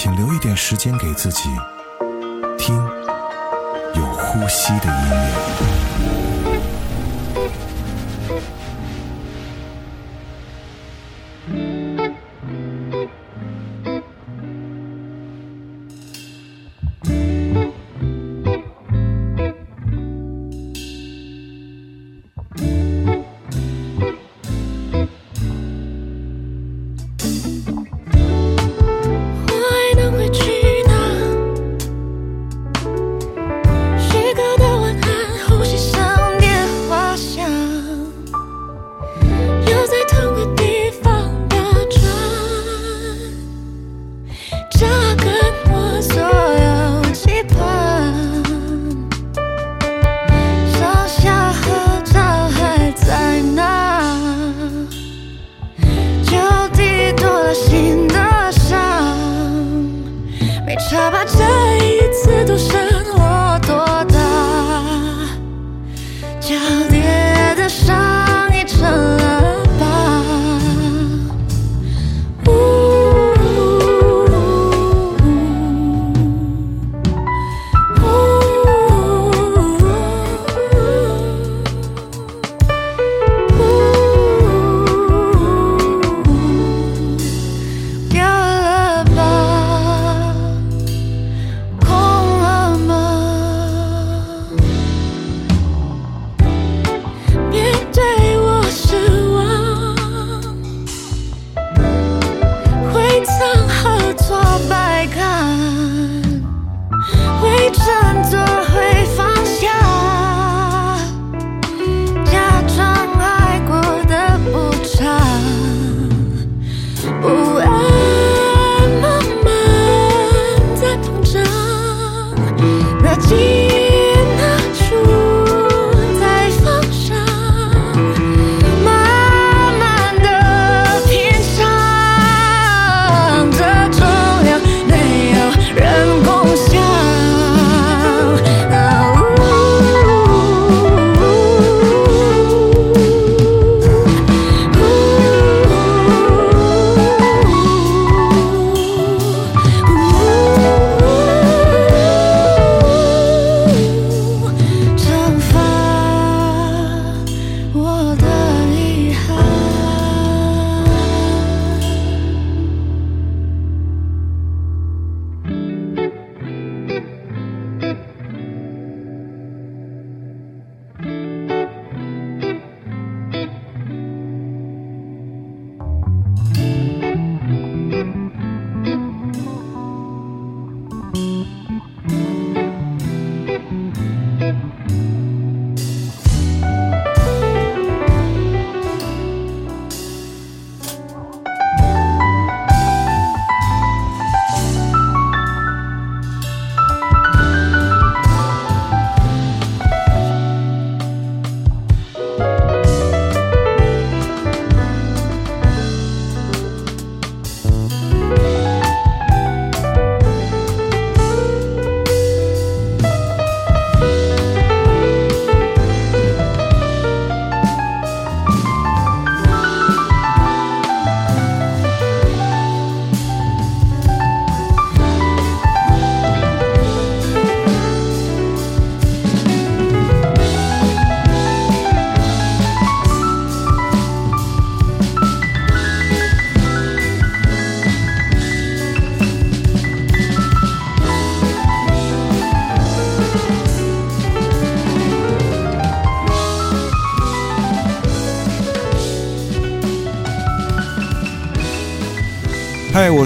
请留一点时间给自己听有呼吸的音乐。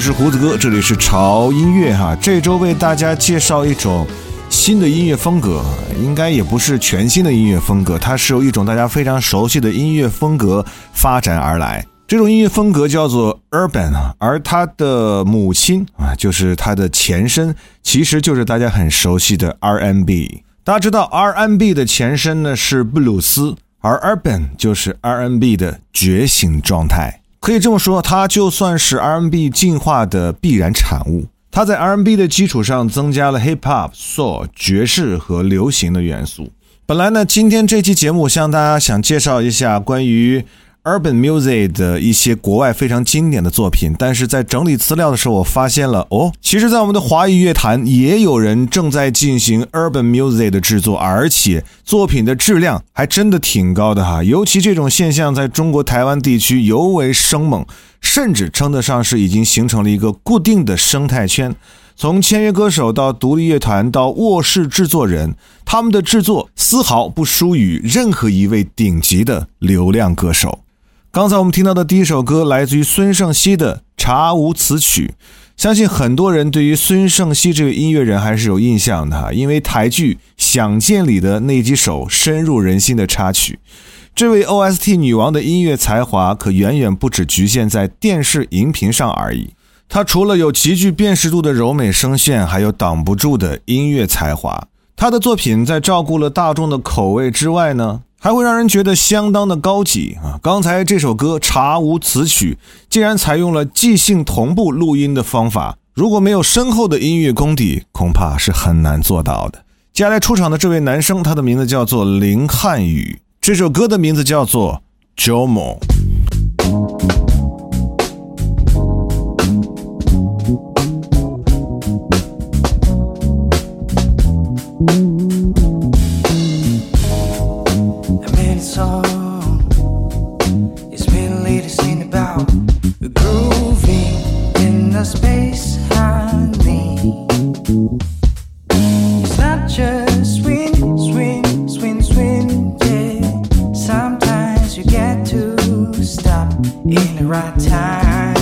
是胡子哥，这里是潮音乐哈。这周为大家介绍一种新的音乐风格，应该也不是全新的音乐风格，它是由一种大家非常熟悉的音乐风格发展而来。这种音乐风格叫做 urban 啊，而它的母亲啊，就是它的前身，其实就是大家很熟悉的 R&B。大家知道 R&B 的前身呢是布鲁斯，而 urban 就是 R&B 的觉醒状态。可以这么说，它就算是 R&B 进化的必然产物。它在 R&B 的基础上增加了 hip hop、soul、爵士和流行的元素。本来呢，今天这期节目向大家想介绍一下关于 urban music 的一些国外非常经典的作品，但是在整理资料的时候，我发现了哦，其实，在我们的华语乐坛也有人正在进行 urban music 的制作，而且作品的质量还真的挺高的哈。尤其这种现象在中国台湾地区尤为生猛，甚至称得上是已经形成了一个固定的生态圈。从签约歌手到独立乐团到卧室制作人，他们的制作丝毫不输于任何一位顶级的流量歌手。刚才我们听到的第一首歌来自于孙盛熙的《查无此曲》，相信很多人对于孙盛熙这位音乐人还是有印象的哈，因为台剧《想见》里的那几首深入人心的插曲。这位 OST 女王的音乐才华可远远不止局限在电视荧屏上而已。她除了有极具辨识度的柔美声线，还有挡不住的音乐才华。她的作品在照顾了大众的口味之外呢？还会让人觉得相当的高级啊！刚才这首歌《查无此曲》竟然采用了即兴同步录音的方法，如果没有深厚的音乐功底，恐怕是很难做到的。接下来出场的这位男生，他的名字叫做林汉宇，这首歌的名字叫做《Jomo》。stop in the right time.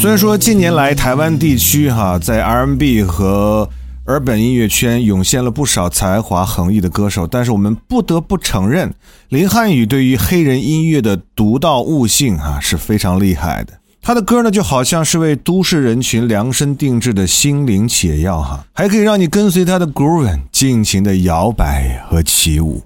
虽然说近年来台湾地区哈在 R&B 和日本音乐圈涌现了不少才华横溢的歌手，但是我们不得不承认，林汉宇对于黑人音乐的独到悟性哈是非常厉害的。他的歌呢，就好像是为都市人群量身定制的心灵解药哈，还可以让你跟随他的 groove 尽情的摇摆和起舞。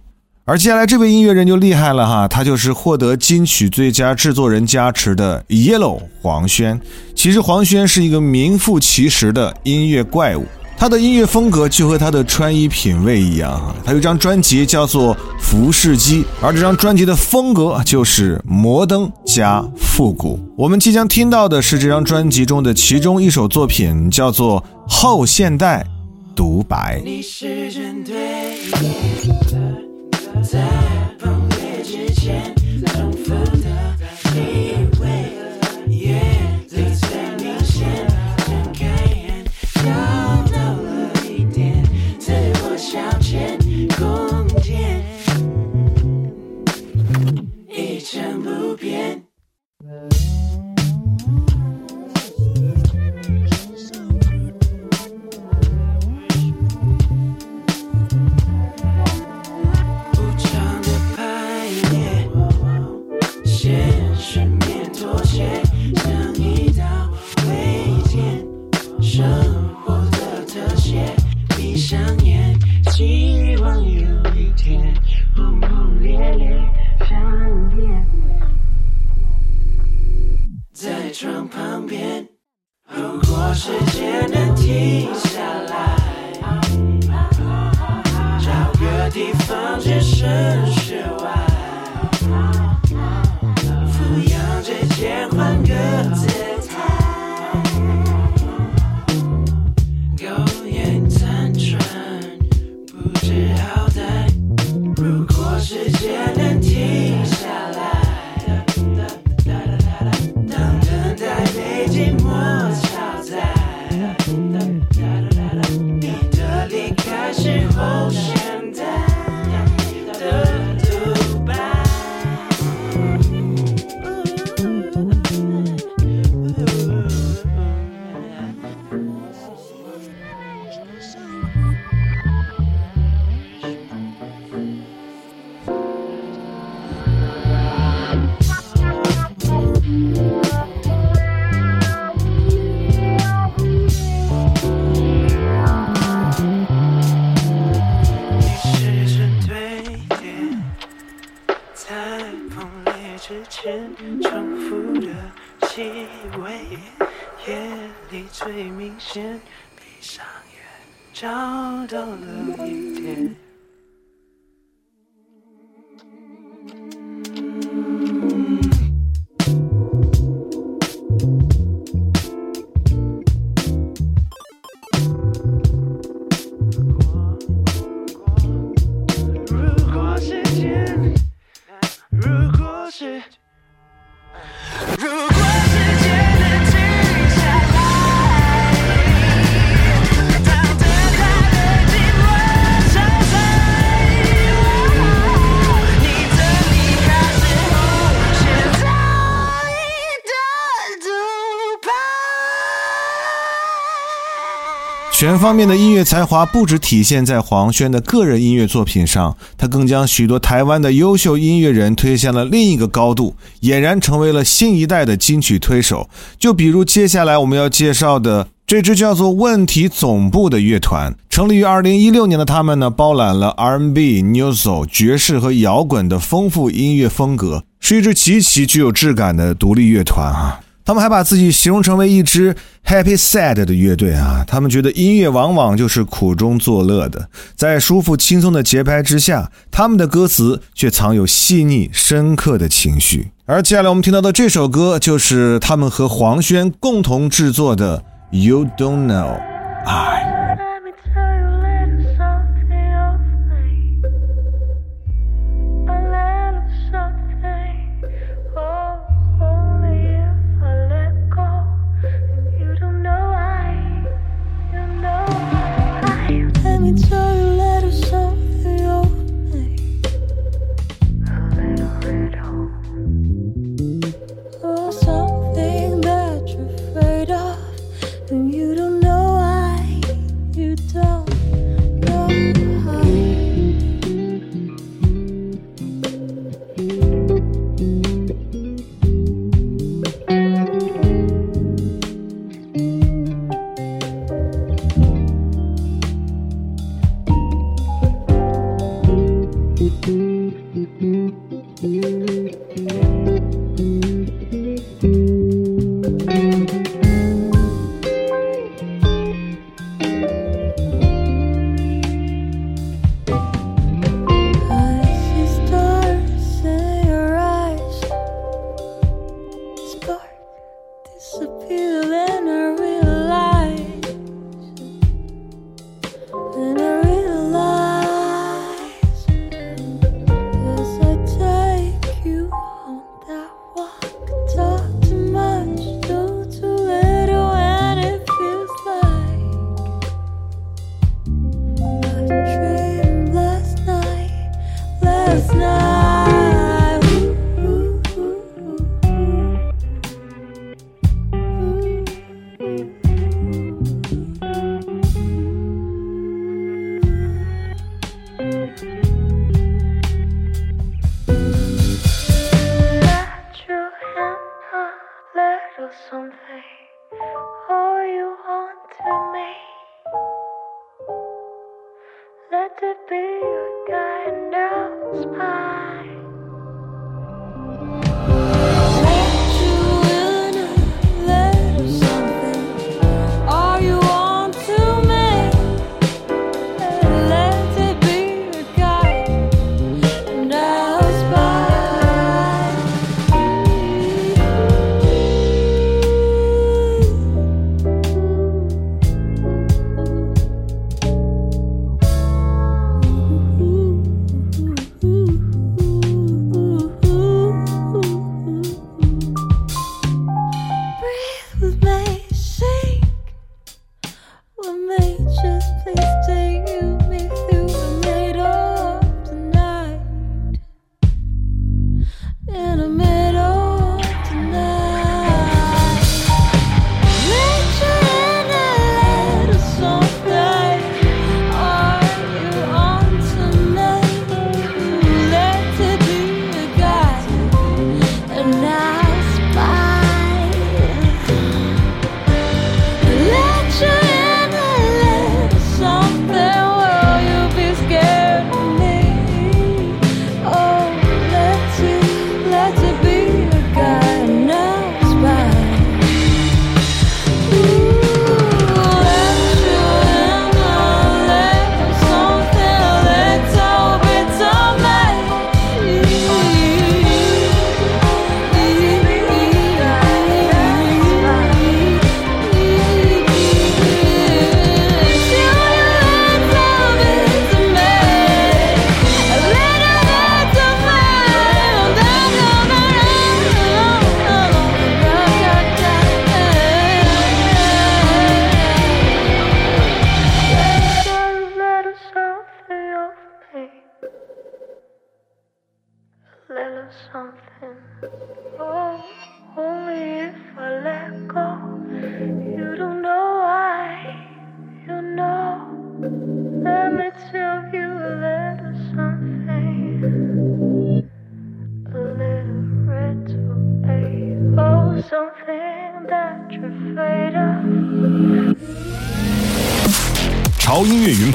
而接下来这位音乐人就厉害了哈，他就是获得金曲最佳制作人加持的 Yellow 黄轩。其实黄轩是一个名副其实的音乐怪物。他的音乐风格就和他的穿衣品味一样，他有一张专辑叫做《服饰机》，而这张专辑的风格就是摩登加复古。我们即将听到的是这张专辑中的其中一首作品，叫做《后现代独白》。你是针对在全方面的音乐才华不止体现在黄轩的个人音乐作品上，他更将许多台湾的优秀音乐人推向了另一个高度，俨然成为了新一代的金曲推手。就比如接下来我们要介绍的这支叫做“问题总部”的乐团，成立于二零一六年的他们呢，包揽了 R&B、New Soul、爵士和摇滚的丰富音乐风格，是一支极其具有质感的独立乐团啊。他们还把自己形容成为一支 happy sad 的乐队啊！他们觉得音乐往往就是苦中作乐的，在舒服轻松的节拍之下，他们的歌词却藏有细腻深刻的情绪。而接下来我们听到的这首歌，就是他们和黄轩共同制作的《You Don't Know I》。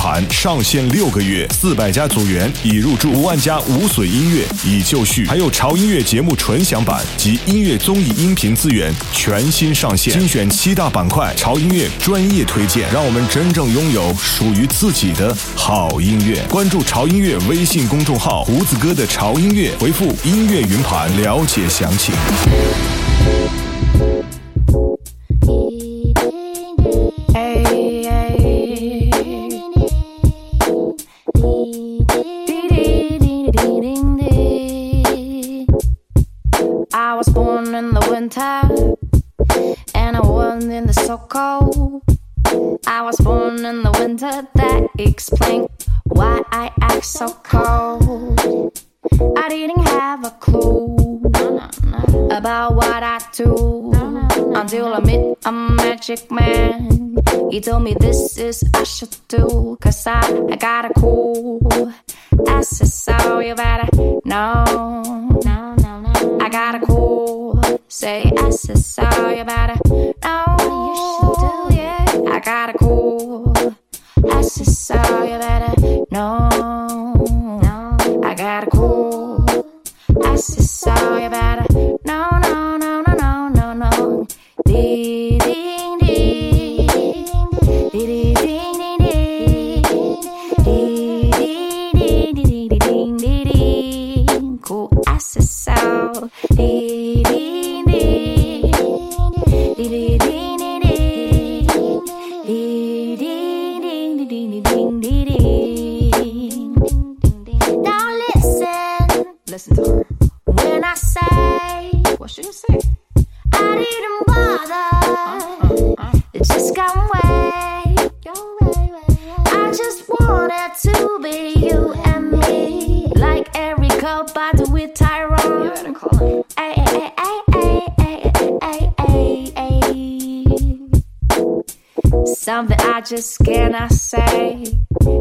盘上线六个月，四百家组员已入驻，五万家无损音乐已就绪，还有潮音乐节目纯享版及音乐综艺音频资源全新上线，精选七大板块，潮音乐专业推荐，让我们真正拥有属于自己的好音乐。关注潮音乐微信公众号“胡子哥的潮音乐”，回复“音乐云盘”了解详情。I was born in the winter, and I wasn't in the so cold. I was born in the winter, that explains why I act so cold. I didn't have a clue about what I do until I met a magic man. He told me this is I should do, cause I, I got a cool SSO, you better know. No, no, no. I got a cool say SSO, you better know. You should do, yeah. I got a cool SSO, you better know. I just cannot say.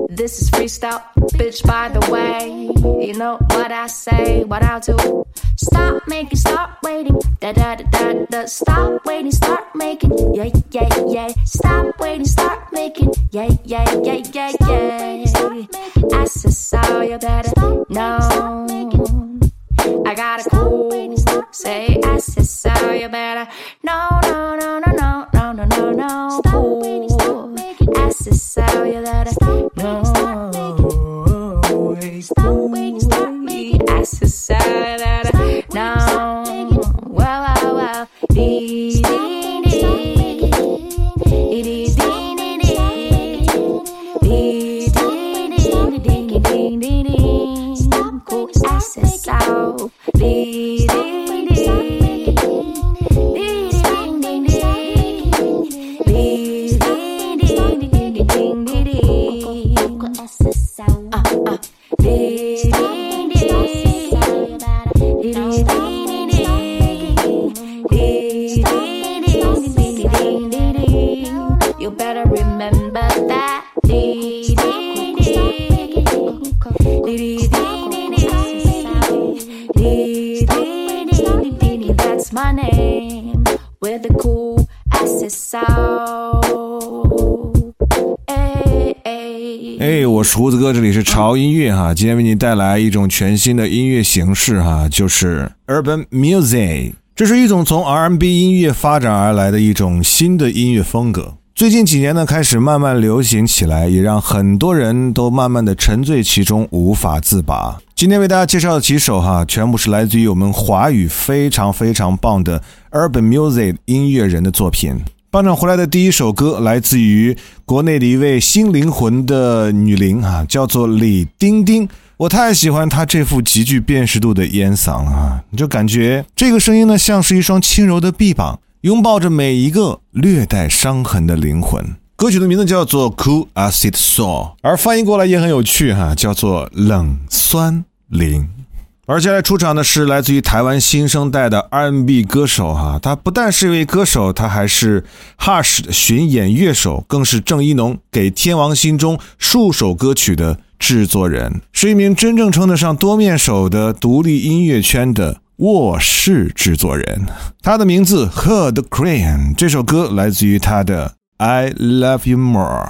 This is freestyle, bitch, by the way. You know what I say, what I'll do. Stop making, stop waiting. Da da da da da. Stop waiting, start making. Yeah, yeah, yeah. Stop waiting, start making, yeah, yeah, yeah, yeah, yeah. I said, so you better know. I got a cool say, I said, so you better no, no, no, no, no, no, no, no, no, cool this is how you let us stop. Stop making, stop stop making, stop making. 这里是潮音乐哈，今天为你带来一种全新的音乐形式哈，就是 Urban Music。这是一种从 R&B 音乐发展而来的一种新的音乐风格。最近几年呢，开始慢慢流行起来，也让很多人都慢慢的沉醉其中，无法自拔。今天为大家介绍的几首哈，全部是来自于我们华语非常非常棒的 Urban Music 音乐人的作品。班长回来的第一首歌来自于国内的一位新灵魂的女伶啊，叫做李丁丁。我太喜欢她这副极具辨识度的烟嗓了啊！你就感觉这个声音呢，像是一双轻柔的臂膀，拥抱着每一个略带伤痕的灵魂。歌曲的名字叫做《Cool Acid Soul》，而翻译过来也很有趣哈、叫做冷酸灵。而接下来出场的是来自于台湾新生代的 R&B 歌手哈，他不但是一位歌手，他还是 Hush 的巡演乐手，更是郑一农给《天王星》中数首歌曲的制作人，是一名真正称得上多面手的独立音乐圈的卧室制作人。他的名字 Hood Crane，这首歌来自于他的 I Love You More。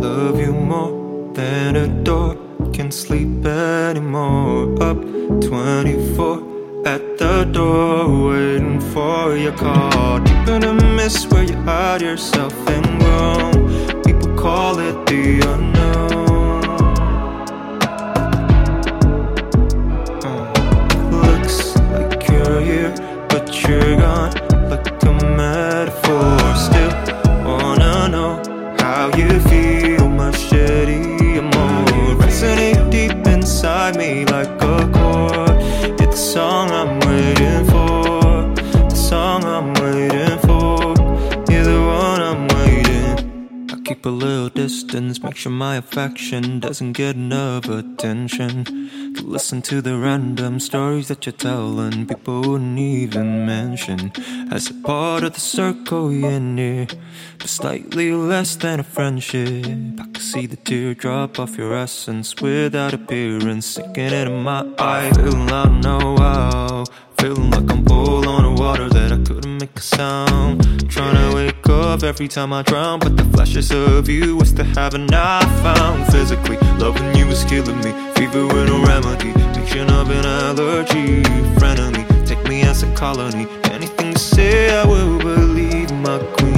love you more than a door. Sleep anymore. Up 24 at the door, waiting for your call. Deep in a mist where you hide yourself and groan. People call it the unknown. Uh, looks like you're here, but you're distance, make sure my affection doesn't get enough attention. To listen to the random stories that you're telling, people wouldn't even mention. As a part of the circle, you're near, but slightly less than a friendship. I can see the teardrop of your essence without appearance, sinking into my eye. Feeling I know how. Feeling like I'm pulling on the water that I couldn't make a sound. Trying to wake up every time I drown, but the flashes of you is the heaven I found. Physically, loving you is killing me. Fever with no remedy. Vision of an allergy. Frenemy, take me as a colony. Anything you say, I will believe, my queen.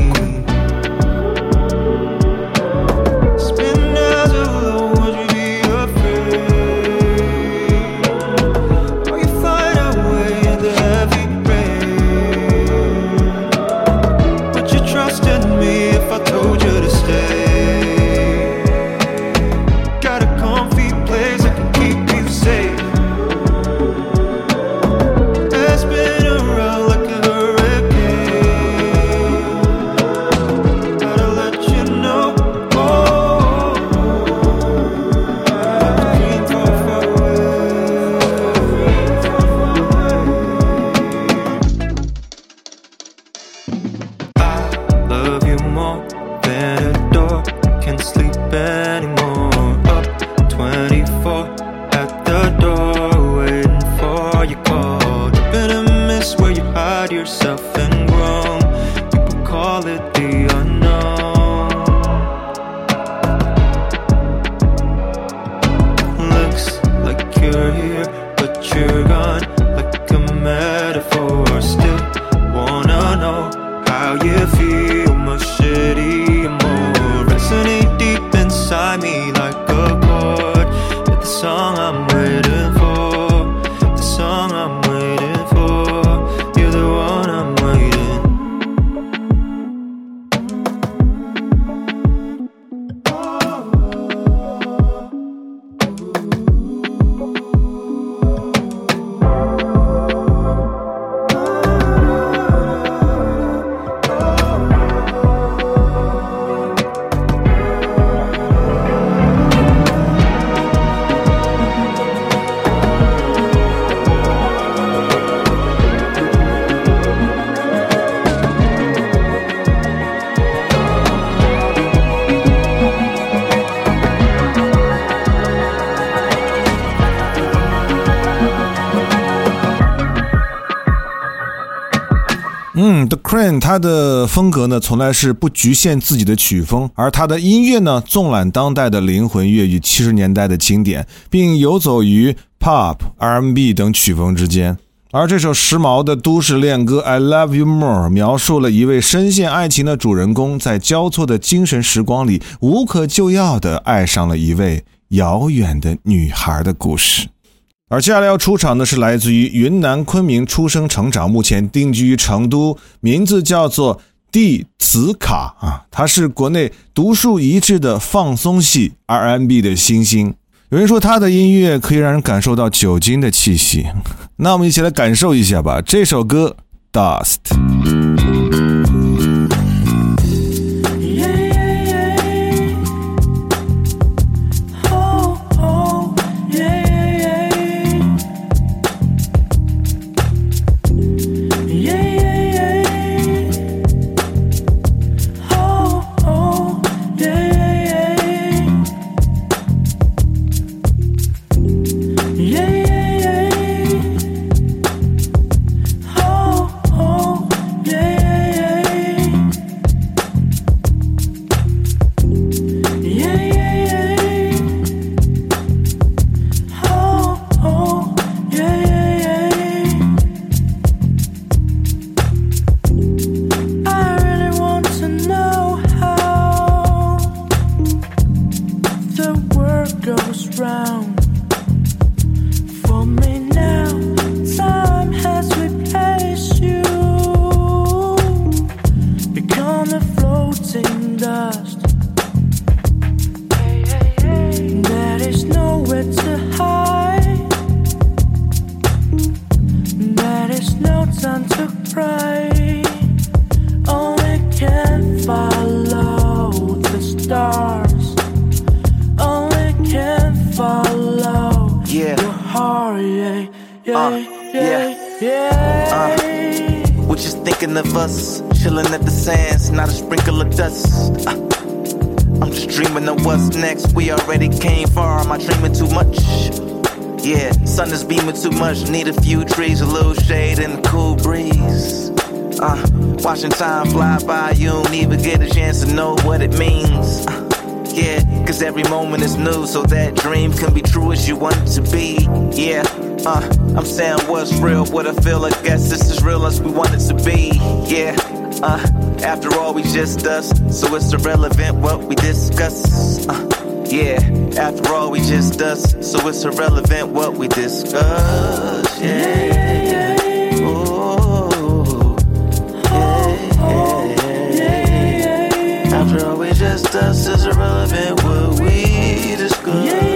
like a chord with the song I'm 他的风格呢，从来是不局限自己的曲风，而他的音乐呢，纵览当代的灵魂乐与七十年代的经典，并游走于 Pop、R&B 等曲风之间。而这首时髦的都市恋歌《I Love You More》描述了一位深陷爱情的主人公，在交错的精神时光里，无可救药地爱上了一位遥远的女孩的故事。而接下来要出场的是来自于云南昆明出生成长，目前定居于成都，名字叫做蒂茨卡啊，他是国内独树一帜的放松系 RMB 的新星。有人说他的音乐可以让人感受到酒精的气息，那我们一起来感受一下吧。这首歌《Dust》。So that dream can be true as you want it to be. Yeah, uh, I'm saying what's real, what I feel, I guess this is real as we want it to be. Yeah, uh, after all, we just us, so it's irrelevant what we discuss. Uh, yeah, after all, we just us, so it's irrelevant what we discuss. Yeah. After all, we just us, it's irrelevant what we. Yeah,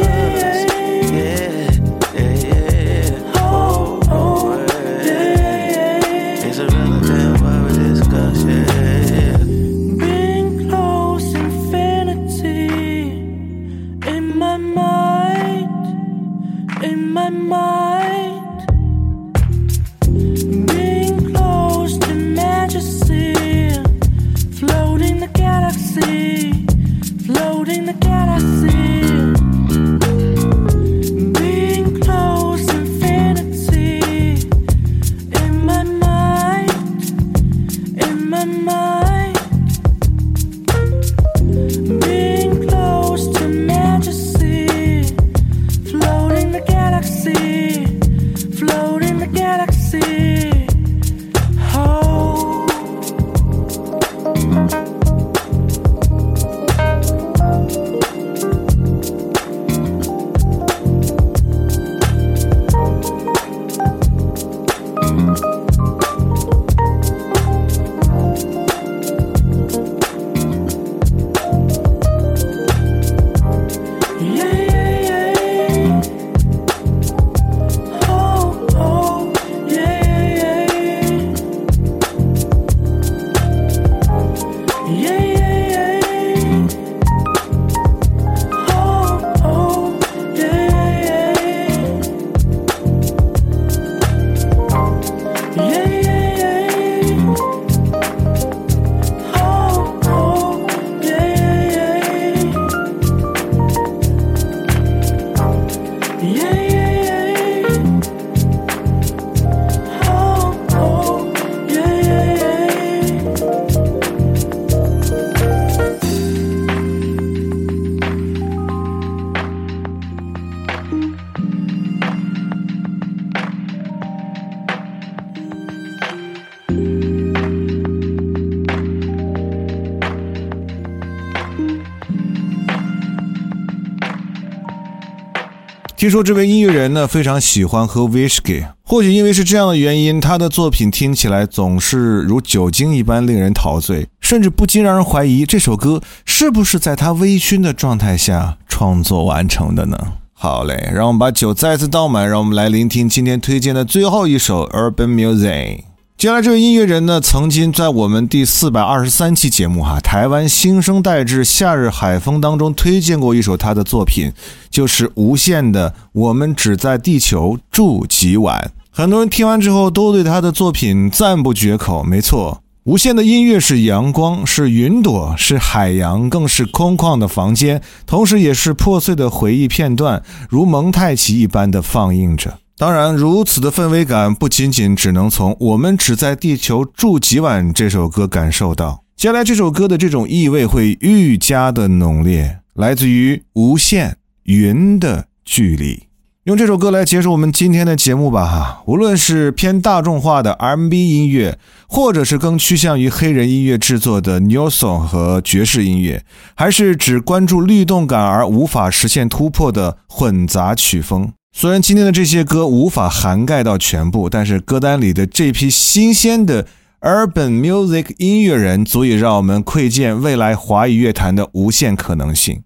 听说这位音乐人呢非常喜欢喝 whisky，或许因为是这样的原因，他的作品听起来总是如酒精一般令人陶醉，甚至不禁让人怀疑这首歌是不是在他微醺的状态下创作完成的呢？好嘞，让我们把酒再次倒满，让我们来聆听今天推荐的最后一首 Urban Music。接下来这位音乐人呢，曾经在我们第四百二十三期节目哈台湾新生代之夏日海风当中推荐过一首他的作品，就是无限的《我们只在地球住几晚》。很多人听完之后都对他的作品赞不绝口。没错，无限的音乐是阳光，是云朵，是海洋，更是空旷的房间，同时也是破碎的回忆片段，如蒙太奇一般的放映着。当然，如此的氛围感不仅仅只能从《我们只在地球住几晚》这首歌感受到，接下来这首歌的这种意味会愈加的浓烈，来自于《无限云的距离》。用这首歌来结束我们今天的节目吧哈！无论是偏大众化的 R&B 音乐，或者是更趋向于黑人音乐制作的 New Song 和爵士音乐，还是只关注律动感而无法实现突破的混杂曲风。虽然今天的这些歌无法涵盖到全部，但是歌单里的这批新鲜的 urban music 音乐人，足以让我们窥见未来华语乐坛的无限可能性。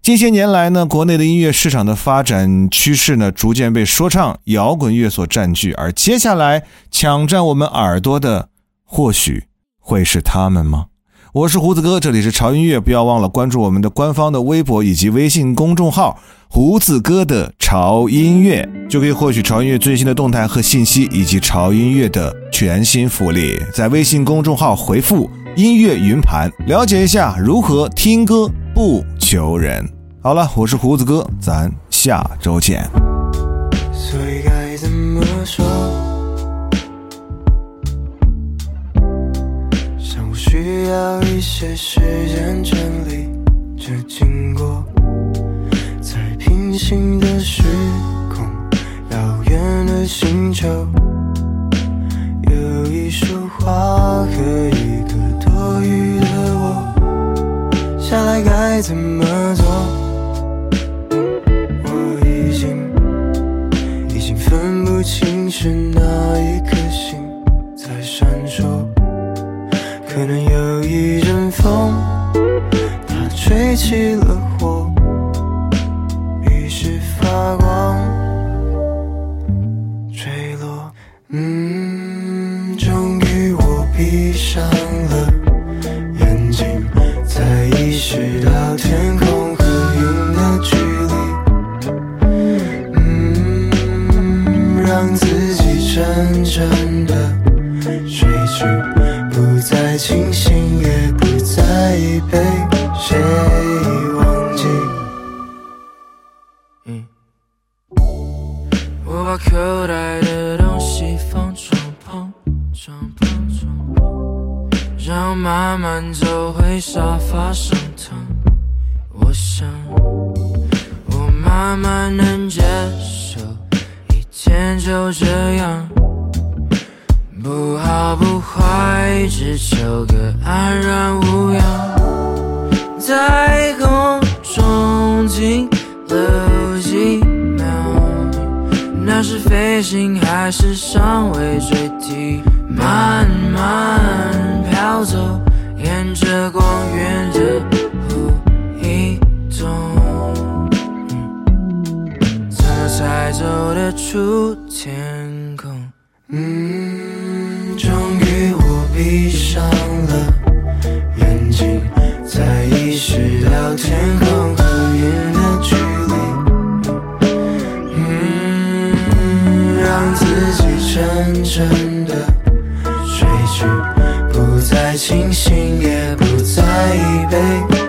近些年来呢，国内的音乐市场的发展趋势呢，逐渐被说唱、摇滚乐所占据，而接下来抢占我们耳朵的，或许会是他们吗？我是胡子哥，这里是潮音乐，不要忘了关注我们的官方的微博以及微信公众号“胡子哥的潮音乐”，就可以获取潮音乐最新的动态和信息，以及潮音乐的全新福利。在微信公众号回复“音乐云盘”，了解一下如何听歌不求人。好了，我是胡子哥，咱下周见。所以该怎么说？需要一些时间整理这经过，在平行的时空，遥远的星球，有一束花和一个多余的我，下来该怎么做？我已经。已经分不清是哪一颗星起了想，慢慢走回沙发上躺。我想。我慢慢能接受，一天就这样，不好不坏，只求个安然无恙。在空中停留几秒，那是飞行还是尚未坠地？慢慢飘走，沿着光源的湖移动。怎么才走得出天空？终于我闭上了眼睛，才意识到天空和云的距离。嗯，让自己真正清醒，也不在意被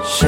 谁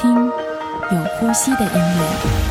听有呼吸的音乐。